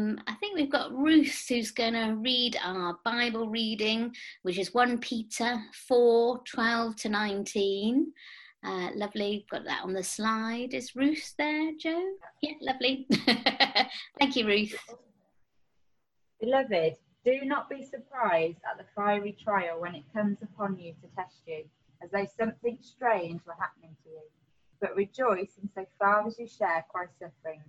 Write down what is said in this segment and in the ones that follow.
Um, I think we've got Ruth who's going to read our Bible reading, which is 1 Peter 4 12 to 19. Uh, lovely, got that on the slide. Is Ruth there, Joe? Yeah, lovely. Thank you, Ruth. Beloved, do not be surprised at the fiery trial when it comes upon you to test you, as though something strange were happening to you. But rejoice in so far as you share Christ's sufferings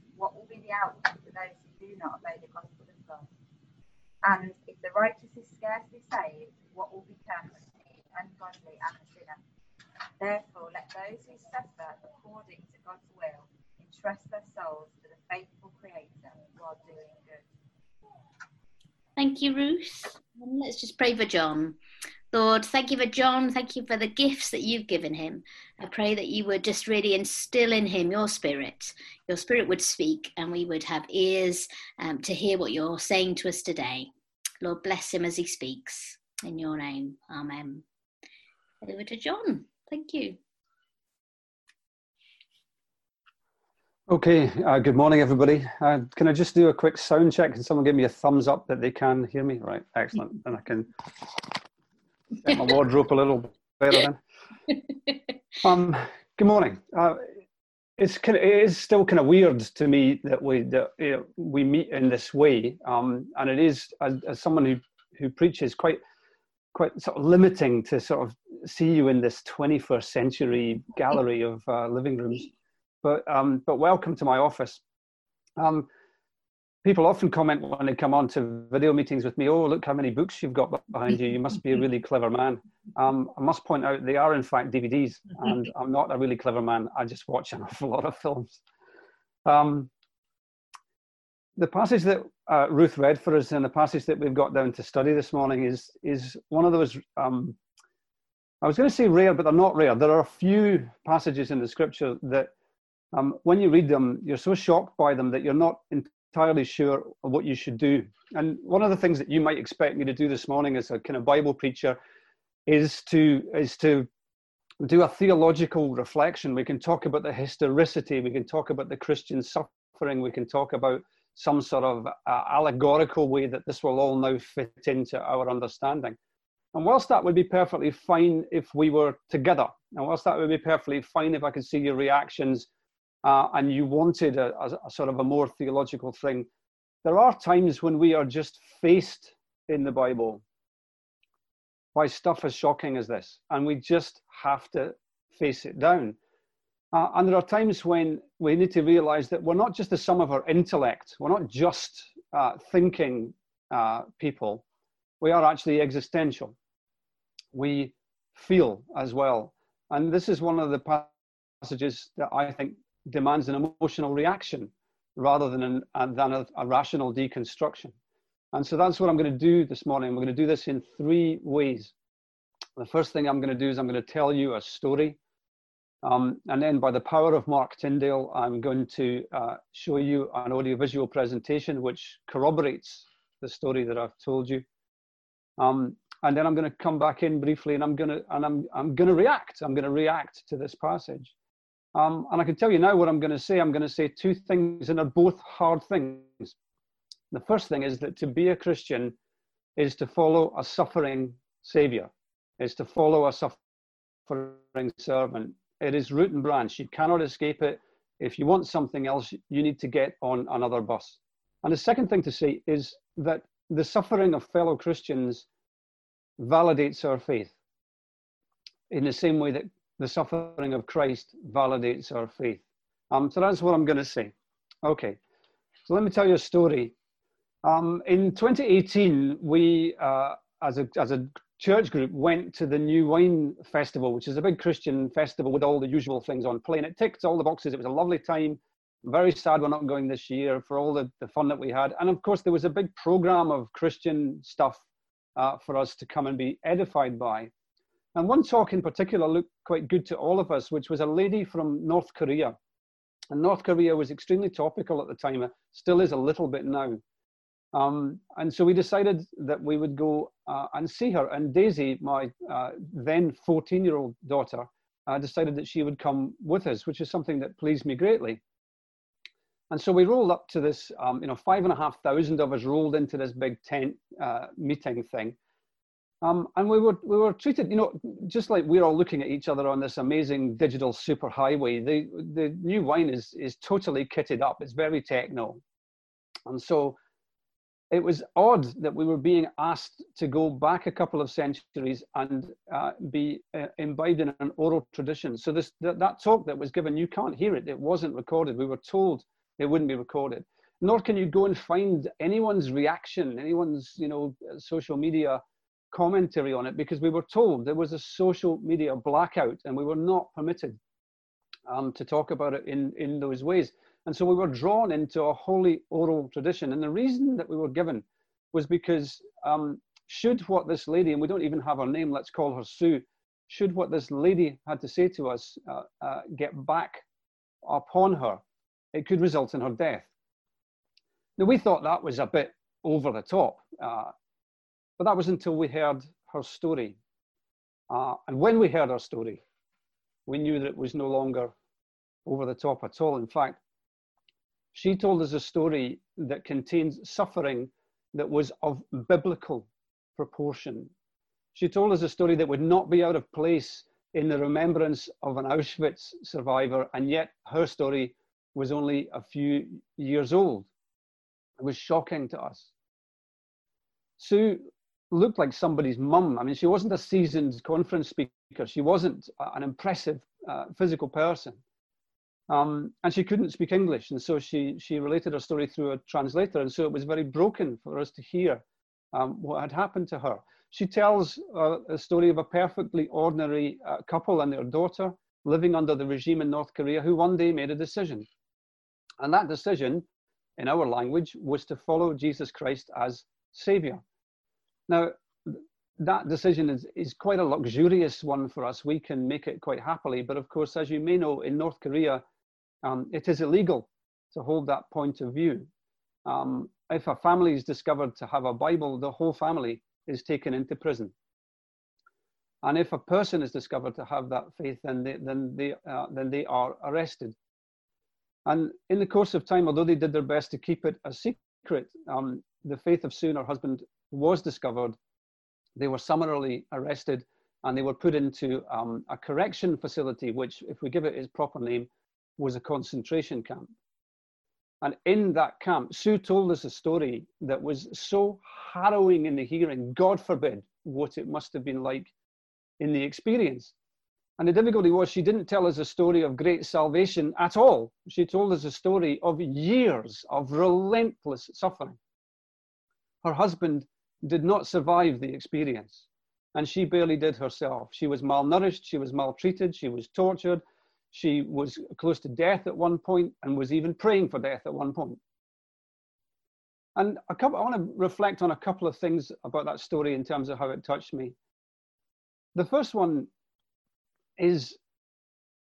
what will be the outcome for those who do not obey the gospel of God? And if the righteous is scarcely saved, what will become of the ungodly and the sinner? Therefore, let those who suffer according to God's will entrust their souls to the faithful Creator while doing good. Thank you, Ruth. Let's just pray for John. Lord, thank you for John. Thank you for the gifts that you've given him. I pray that you would just really instill in him your spirit. Your spirit would speak and we would have ears um, to hear what you're saying to us today. Lord, bless him as he speaks. In your name, amen. Over to John. Thank you. Okay, uh, good morning, everybody. Uh, can I just do a quick sound check? Can someone give me a thumbs up that they can hear me? Right, excellent. And I can my wardrobe a little better then. Um, good morning. Uh, it's kind of, it is still kind of weird to me that we that you know, we meet in this way, um, and it is as, as someone who who preaches quite quite sort of limiting to sort of see you in this 21st century gallery of uh, living rooms. But um, but welcome to my office. Um, people often comment when they come on to video meetings with me, oh, look how many books you've got behind you. You must be a really clever man. Um, I must point out they are, in fact, DVDs, and I'm not a really clever man. I just watch an awful lot of films. Um, the passage that uh, Ruth read for us and the passage that we've got down to study this morning is, is one of those, um, I was going to say rare, but they're not rare. There are a few passages in the scripture that um, when you read them, you're so shocked by them that you're not entirely sure what you should do. And one of the things that you might expect me to do this morning as a kind of Bible preacher is to is to do a theological reflection. We can talk about the historicity, we can talk about the Christian suffering, we can talk about some sort of uh, allegorical way that this will all now fit into our understanding. And whilst that would be perfectly fine if we were together, and whilst that would be perfectly fine if I could see your reactions uh, and you wanted a, a, a sort of a more theological thing, there are times when we are just faced in the Bible by stuff as shocking as this, and we just have to face it down. Uh, and there are times when we need to realize that we're not just the sum of our intellect, we're not just uh, thinking uh, people, we are actually existential. We feel as well. And this is one of the passages that I think demands an emotional reaction rather than, an, uh, than a, a rational deconstruction. And so that's what I'm going to do this morning. We're going to do this in three ways. The first thing I'm going to do is I'm going to tell you a story. Um, and then by the power of Mark Tyndale, I'm going to uh, show you an audiovisual presentation which corroborates the story that I've told you. Um, and then I'm going to come back in briefly and I'm going to, and I'm, I'm going to react. I'm going to react to this passage. Um, and I can tell you now what I'm going to say. I'm going to say two things, and they're both hard things. The first thing is that to be a Christian is to follow a suffering Savior, is to follow a suffering servant. It is root and branch. You cannot escape it. If you want something else, you need to get on another bus. And the second thing to say is that the suffering of fellow Christians validates our faith in the same way that the suffering of Christ validates our faith. Um, so that's what I'm going to say. Okay, so let me tell you a story. Um, in 2018, we, uh, as, a, as a church group, went to the New Wine Festival, which is a big Christian festival with all the usual things on play. And it ticked all the boxes. It was a lovely time. very sad we're not going this year for all the, the fun that we had. And of course, there was a big program of Christian stuff uh, for us to come and be edified by. And one talk in particular looked quite good to all of us, which was a lady from North Korea. And North Korea was extremely topical at the time, it still is a little bit now. Um, and so we decided that we would go uh, and see her. And Daisy, my uh, then 14 year old daughter, uh, decided that she would come with us, which is something that pleased me greatly. And so we rolled up to this, um, you know, five and a half thousand of us rolled into this big tent uh, meeting thing. Um, and we were, we were treated, you know, just like we're all looking at each other on this amazing digital superhighway. The, the new wine is, is totally kitted up. It's very techno. And so it was odd that we were being asked to go back a couple of centuries and uh, be uh, imbibed in an oral tradition. So this, that, that talk that was given, you can't hear it. It wasn't recorded. We were told it wouldn't be recorded. Nor can you go and find anyone's reaction, anyone's you know social media commentary on it, because we were told there was a social media blackout, and we were not permitted um, to talk about it in in those ways. And so we were drawn into a holy oral tradition. And the reason that we were given was because um, should what this lady, and we don't even have her name, let's call her Sue, should what this lady had to say to us uh, uh, get back upon her, it could result in her death. Now, we thought that was a bit over the top, uh, but that was until we heard her story. Uh, and when we heard her story, we knew that it was no longer over the top at all. In fact, she told us a story that contains suffering that was of biblical proportion. She told us a story that would not be out of place in the remembrance of an Auschwitz survivor, and yet her story was only a few years old. It was shocking to us. Sue looked like somebody's mum. I mean, she wasn't a seasoned conference speaker, she wasn't an impressive uh, physical person. Um, and she couldn't speak English, and so she, she related her story through a translator, and so it was very broken for us to hear um, what had happened to her. She tells uh, a story of a perfectly ordinary uh, couple and their daughter living under the regime in North Korea who one day made a decision and that decision, in our language, was to follow Jesus Christ as Savior. Now, that decision is, is quite a luxurious one for us. We can make it quite happily. But of course, as you may know, in North Korea, um, it is illegal to hold that point of view. Um, if a family is discovered to have a Bible, the whole family is taken into prison. And if a person is discovered to have that faith, then they, then they, uh, then they are arrested. And in the course of time, although they did their best to keep it a secret, um, the faith of Sue and her husband was discovered. They were summarily arrested and they were put into um, a correction facility, which, if we give it its proper name, was a concentration camp. And in that camp, Sue told us a story that was so harrowing in the hearing, God forbid what it must have been like in the experience. And the difficulty was she didn't tell us a story of great salvation at all. She told us a story of years of relentless suffering. Her husband did not survive the experience, and she barely did herself. She was malnourished, she was maltreated, she was tortured, she was close to death at one point, and was even praying for death at one point. And couple, I want to reflect on a couple of things about that story in terms of how it touched me. The first one is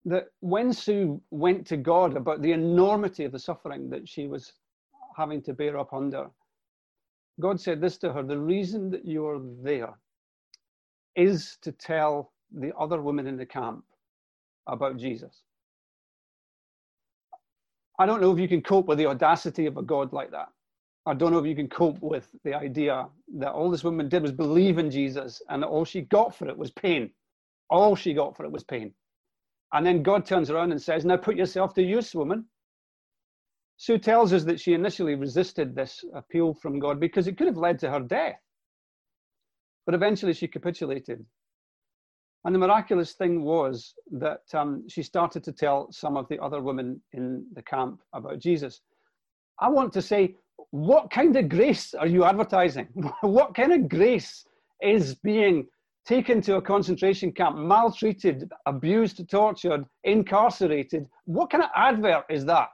that when Sue went to God about the enormity of the suffering that she was having to bear up under, God said this to her the reason that you're there is to tell the other women in the camp about Jesus. I don't know if you can cope with the audacity of a God like that. I don't know if you can cope with the idea that all this woman did was believe in Jesus and that all she got for it was pain. All she got for it was pain. And then God turns around and says, Now put yourself to use, woman. Sue tells us that she initially resisted this appeal from God because it could have led to her death. But eventually she capitulated. And the miraculous thing was that um, she started to tell some of the other women in the camp about Jesus. I want to say, what kind of grace are you advertising? what kind of grace is being taken to a concentration camp, maltreated, abused, tortured, incarcerated. What kind of advert is that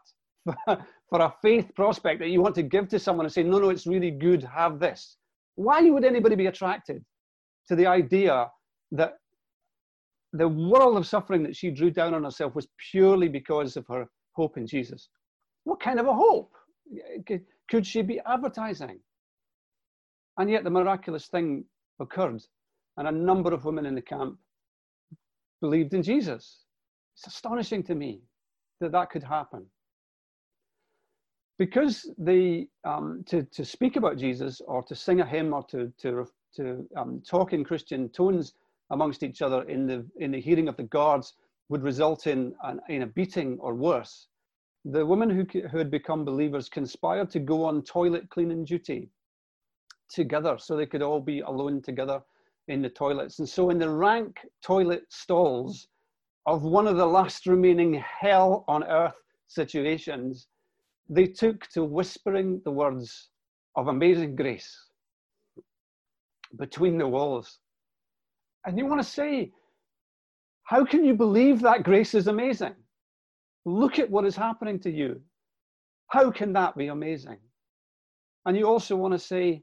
for a faith prospect that you want to give to someone and say, no, no, it's really good, have this. Why would anybody be attracted to the idea that the world of suffering that she drew down on herself was purely because of her hope in Jesus? What kind of a hope could she be advertising? And yet the miraculous thing occurred, and a number of women in the camp believed in Jesus. It's astonishing to me that that could happen. Because they, um, to, to speak about Jesus or to sing a hymn or to, to, to um, talk in Christian tones amongst each other in the, in the hearing of the guards would result in, an, in a beating or worse. The women who, who had become believers conspired to go on toilet cleaning duty together so they could all be alone together in the toilets. And so, in the rank toilet stalls of one of the last remaining hell on earth situations, they took to whispering the words of amazing grace between the walls. And you want to say, how can you believe that grace is amazing? Look at what is happening to you. How can that be amazing? And you also want to say,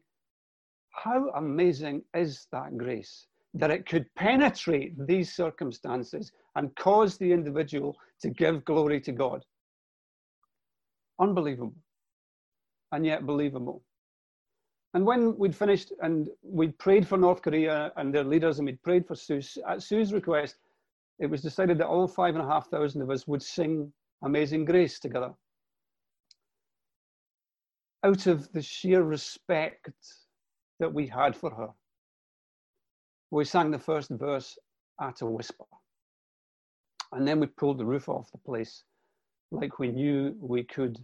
how amazing is that grace that it could penetrate these circumstances and cause the individual to give glory to God? Unbelievable, and yet believable. And when we'd finished and we'd prayed for North Korea and their leaders and we'd prayed for Sue, at Sue's request, it was decided that all five and a half thousand of us would sing Amazing Grace together. Out of the sheer respect that we had for her. We sang the first verse at a whisper. And then we pulled the roof off the place like we knew we could.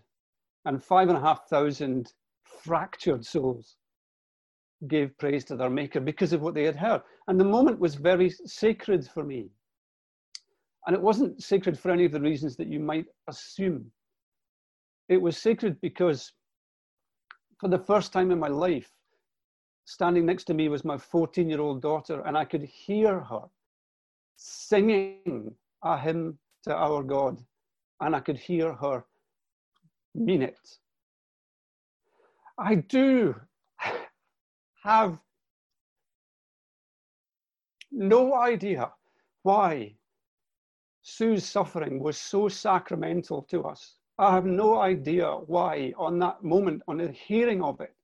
And five and a half thousand fractured souls gave praise to their Maker because of what they had heard. And the moment was very sacred for me. And it wasn't sacred for any of the reasons that you might assume. It was sacred because for the first time in my life, standing next to me was my 14 year old daughter, and I could hear her singing a hymn to our God, and I could hear her mean it. I do have no idea why Sue's suffering was so sacramental to us. I have no idea why, on that moment, on the hearing of it,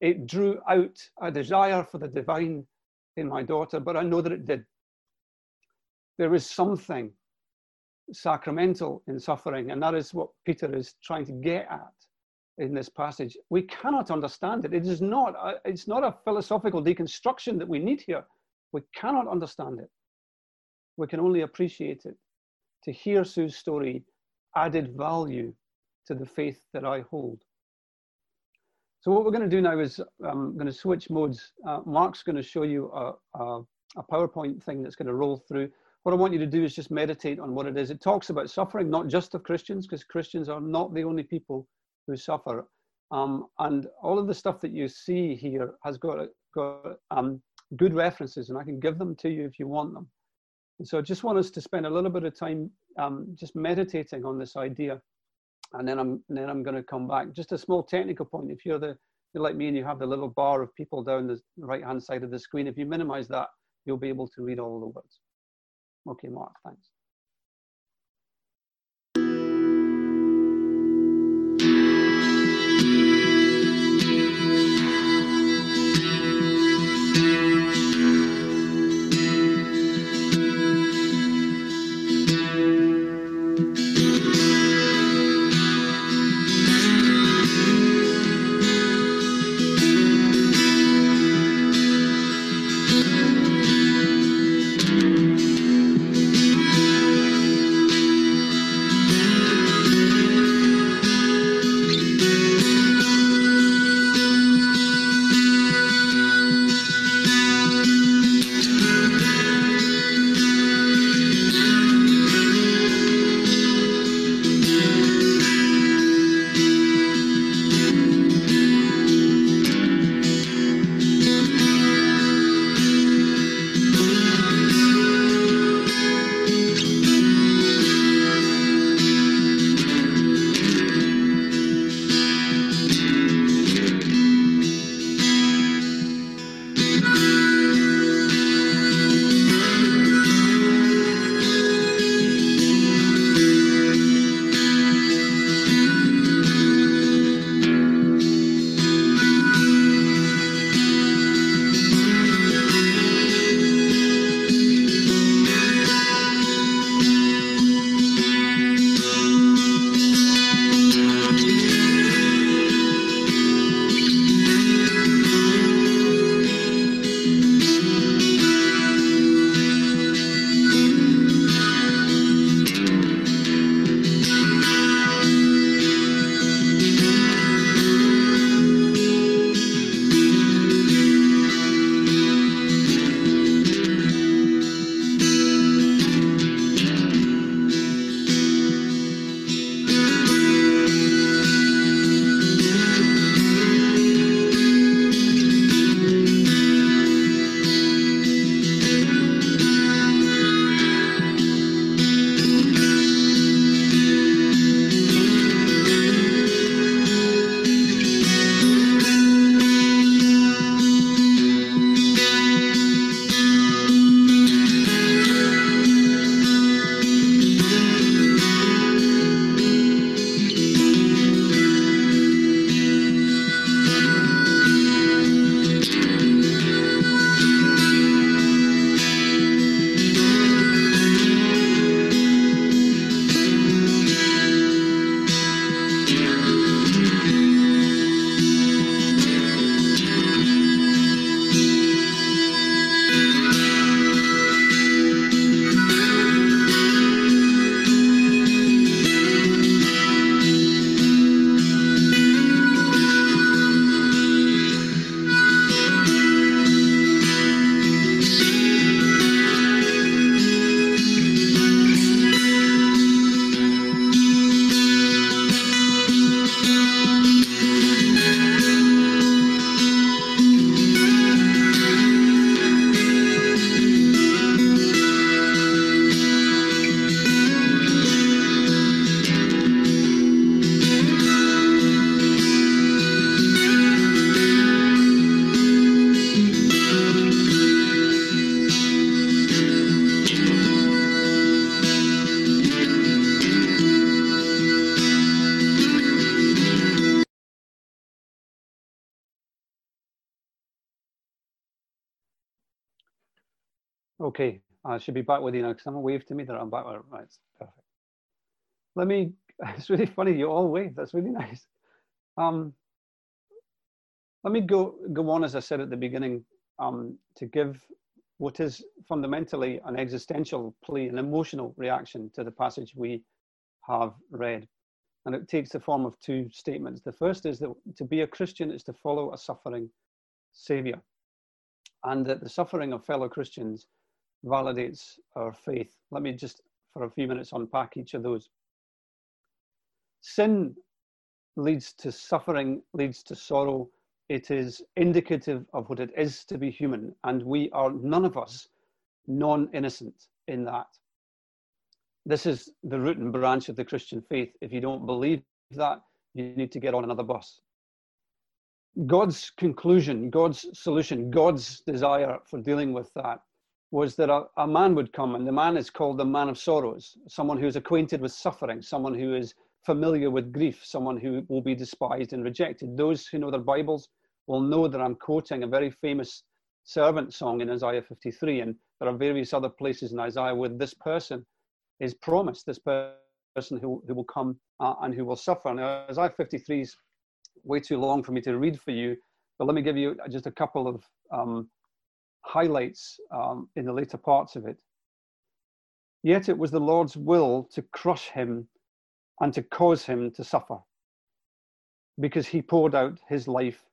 it drew out a desire for the divine in my daughter, but I know that it did. There is something sacramental in suffering, and that is what Peter is trying to get at in this passage. We cannot understand it. It is not a, it's not a philosophical deconstruction that we need here. We cannot understand it. We can only appreciate it. To hear Sue's story added value to the faith that I hold. So what we're going to do now is I'm um, going to switch modes. Uh, Mark's going to show you a, a, a PowerPoint thing that's going to roll through. What I want you to do is just meditate on what it is. It talks about suffering, not just of Christians, because Christians are not the only people who suffer. Um, and all of the stuff that you see here has got, got um, good references, and I can give them to you if you want them. And so I just want us to spend a little bit of time um, just meditating on this idea and then I'm and then I'm going to come back. Just a small technical point. If you're the you're like me and you have the little bar of people down the right hand side of the screen, if you minimize that, you'll be able to read all the words. Okay, Mark, thanks. Okay, I should be back with you now. because Someone waved to me that I'm back. Right, perfect. Let me. It's really funny. You all wave. That's really nice. Um, let me go go on as I said at the beginning um, to give what is fundamentally an existential plea, an emotional reaction to the passage we have read. And it takes the form of two statements. The first is that to be a Christian is to follow a suffering Savior, and that the suffering of fellow Christians validates our faith. Let me just, for a few minutes, unpack each of those. Sin leads to suffering, leads to sorrow. It is indicative of what it is to be human, and we are none of us non innocent in that. This is the root and branch of the Christian faith. If you don't believe that, you need to get on another bus. God's conclusion, God's solution, God's desire for dealing with that was that a, a, man would come, and the man is called the man of sorrows, someone who is acquainted with suffering, someone who is familiar with grief, someone who will be despised and rejected. Those who know their Bibles will know that I'm quoting a very famous servant song in Isaiah 53, and there are various other places in Isaiah where this person is promised, this person who, who will come uh, and who will suffer. Now, Isaiah 53 is way too long for me to read for you, but let me give you just a couple of um, highlights um, in the later parts of it. Yet it was the Lord's will to crush him and to cause him to suffer, because he poured out his life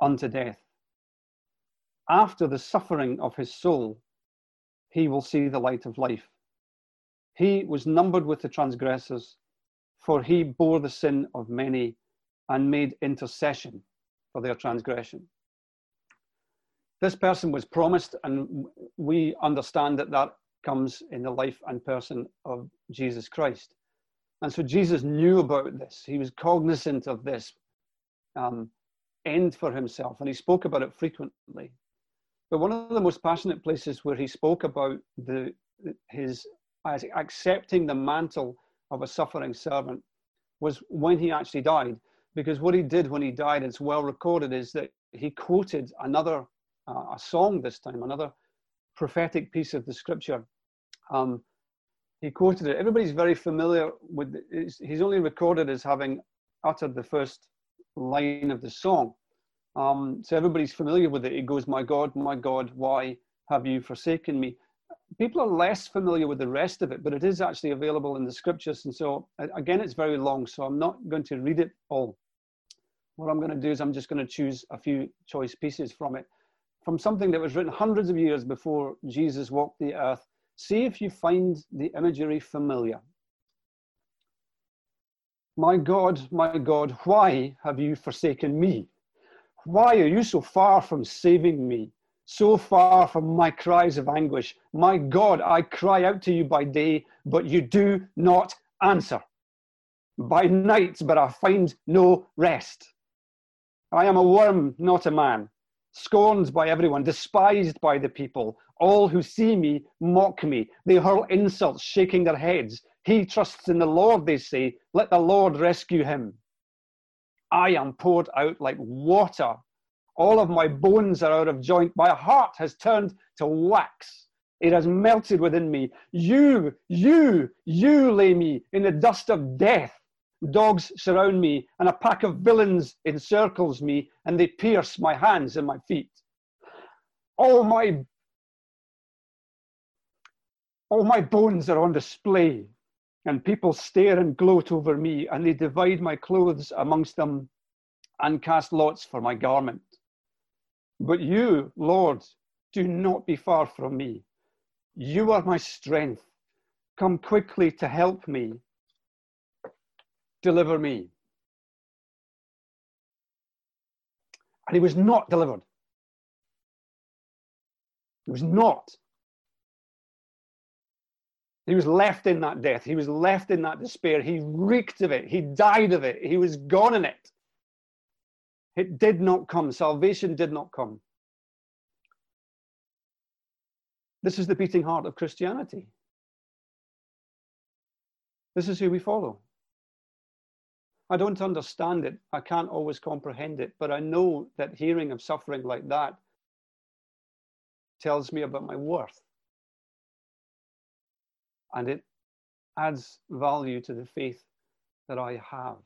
unto death. After the suffering of his soul, he will see the light of life. He was numbered with the transgressors, for he bore the sin of many and made intercession for their transgression. This person was promised, and we understand that that comes in the life and person of Jesus Christ. And so Jesus knew about this. He was cognizant of this um, end for himself, and he spoke about it frequently. But one of the most passionate places where he spoke about the, his accepting the mantle of a suffering servant was when he actually died. Because what he did when he died, it's well recorded, is that he quoted another a song this time, another prophetic piece of the scripture. Um, he quoted it. Everybody's very familiar with. He's only recorded as having uttered the first line of the song. Um, so everybody's familiar with it. It goes, "My God, my God, why have you forsaken me?" People are less familiar with the rest of it, but it is actually available in the scriptures. And so again, it's very long, so I'm not going to read it all. What I'm going to do is I'm just going to choose a few choice pieces from it, from something that was written hundreds of years before Jesus walked the earth See if you find the imagery familiar. My God, my God, why have you forsaken me? Why are you so far from saving me, so far from my cries of anguish? My God, I cry out to you by day, but you do not answer. By night, but I find no rest. I am a worm, not a man, scorned by everyone, despised by the people. All who see me mock me. They hurl insults, shaking their heads. He trusts in the Lord, they say. Let the Lord rescue him. I am poured out like water. All of my bones are out of joint. My heart has turned to wax. It has melted within me. You, you, you lay me in the dust of death. Dogs surround me, and a pack of villains encircles me, and they pierce my hands and my feet. All my all my bones are on display, and people stare and gloat over me, and they divide my clothes amongst them and cast lots for my garment. But you, Lord, do not be far from me. You are my strength. Come quickly to help me. Deliver me. And he was not delivered. He was not he was left in that death. He was left in that despair. He reeked of it. He died of it. He was gone in it. It did not come. Salvation did not come. This is the beating heart of Christianity. This is who we follow. I don't understand it. I can't always comprehend it, but I know that hearing of suffering like that tells me about my worth and it adds value to the faith that I have.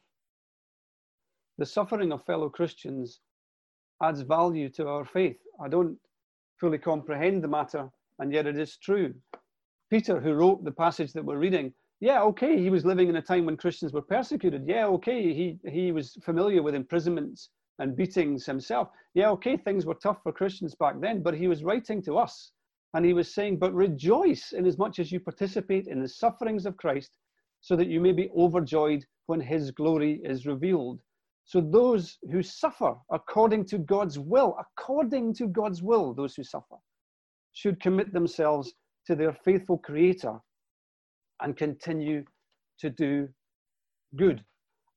The suffering of fellow Christians adds value to our faith. I don't fully comprehend the matter, and yet it is true. Peter, who wrote the passage that we're reading, yeah, okay, he was living in a time when Christians were persecuted. Yeah, okay, he, he was familiar with imprisonments and beatings himself. Yeah, okay, things were tough for Christians back then, but he was writing to us and he was saying, But rejoice in as much as you participate in the sufferings of Christ, so that you may be overjoyed when his glory is revealed. So, those who suffer according to God's will, according to God's will, those who suffer, should commit themselves to their faithful Creator and continue to do good.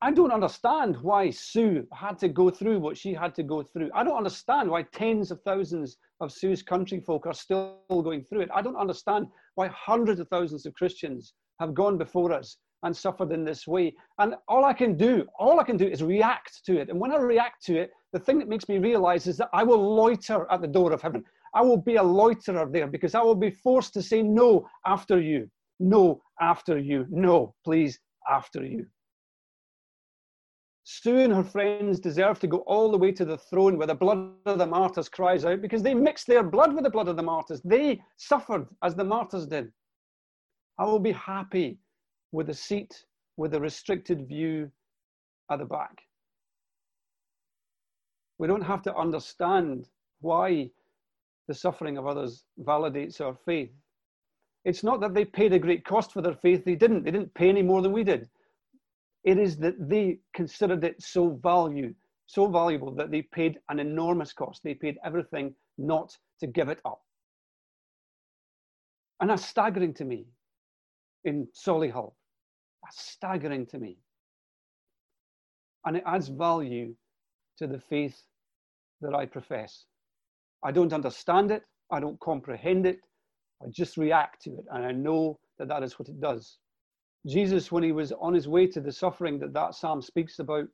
I don't understand why Sue had to go through what she had to go through. I don't understand why tens of thousands of Sue's country folk are still going through it. I don't understand why hundreds of thousands of Christians have gone before us and suffered in this way. And all I can do, all I can do is react to it. And when I react to it, the thing that makes me realize is that I will loiter at the door of heaven. I will be a loiterer there because I will be forced to say no after you. No after you. No, please, after you. Sue and her friends deserve to go all the way to the throne where the blood of the martyrs cries out because they mixed their blood with the blood of the martyrs. They suffered as the martyrs did. I will be happy with a seat with a restricted view at the back. We don't have to understand why the suffering of others validates our faith. It's not that they paid a great cost for their faith, they didn't. They didn't pay any more than we did. It is that they considered it so value, so valuable that they paid an enormous cost. They paid everything not to give it up. And that's staggering to me in Solihull. That's staggering to me. And it adds value to the faith that I profess. I don't understand it, I don't comprehend it, I just react to it, and I know that that is what it does. Jesus, when he was on his way to the suffering that that psalm speaks about,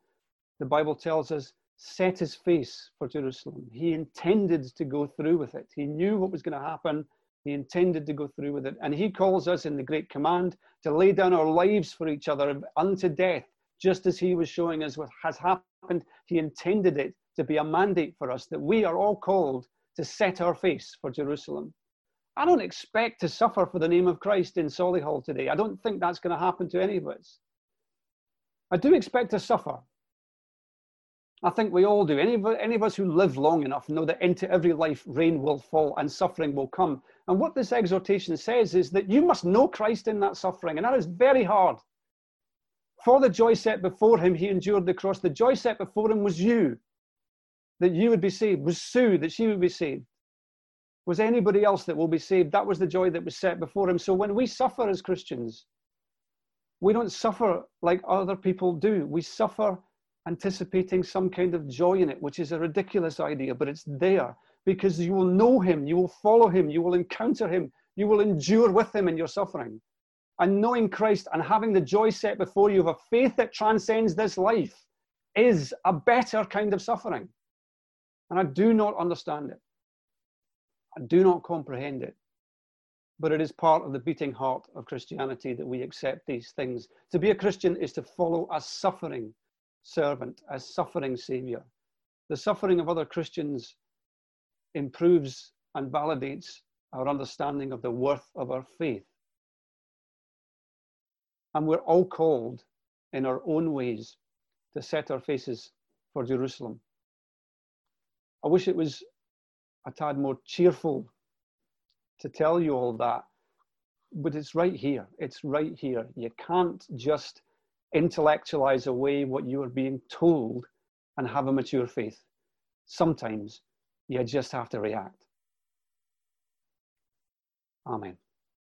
the Bible tells us, set his face for Jerusalem. He intended to go through with it. He knew what was going to happen. He intended to go through with it. And he calls us in the Great Command to lay down our lives for each other unto death, just as he was showing us what has happened. He intended it to be a mandate for us that we are all called to set our face for Jerusalem. I don't expect to suffer for the name of Christ in Solihull today. I don't think that's going to happen to any of us. I do expect to suffer. I think we all do. Any of, any of us who live long enough know that into every life rain will fall and suffering will come. And what this exhortation says is that you must know Christ in that suffering, and that is very hard. For the joy set before him, he endured the cross. The joy set before him was you, that you would be saved, was Sue, that she would be saved was anybody else that will be saved. That was the joy that was set before him. So when we suffer as Christians, we don't suffer like other people do. We suffer anticipating some kind of joy in it, which is a ridiculous idea, but it's there because you will know him, you will follow him, you will encounter him, you will endure with him in your suffering. And knowing Christ and having the joy set before you of a faith that transcends this life is a better kind of suffering. And I do not understand it. I do not comprehend it. But it is part of the beating heart of Christianity that we accept these things. To be a Christian is to follow a suffering servant, a suffering Savior. The suffering of other Christians improves and validates our understanding of the worth of our faith. And we're all called in our own ways to set our faces for Jerusalem. I wish it was a tad more cheerful to tell you all that. But it's right here. It's right here. You can't just intellectualize away what you are being told and have a mature faith. Sometimes you just have to react. Amen.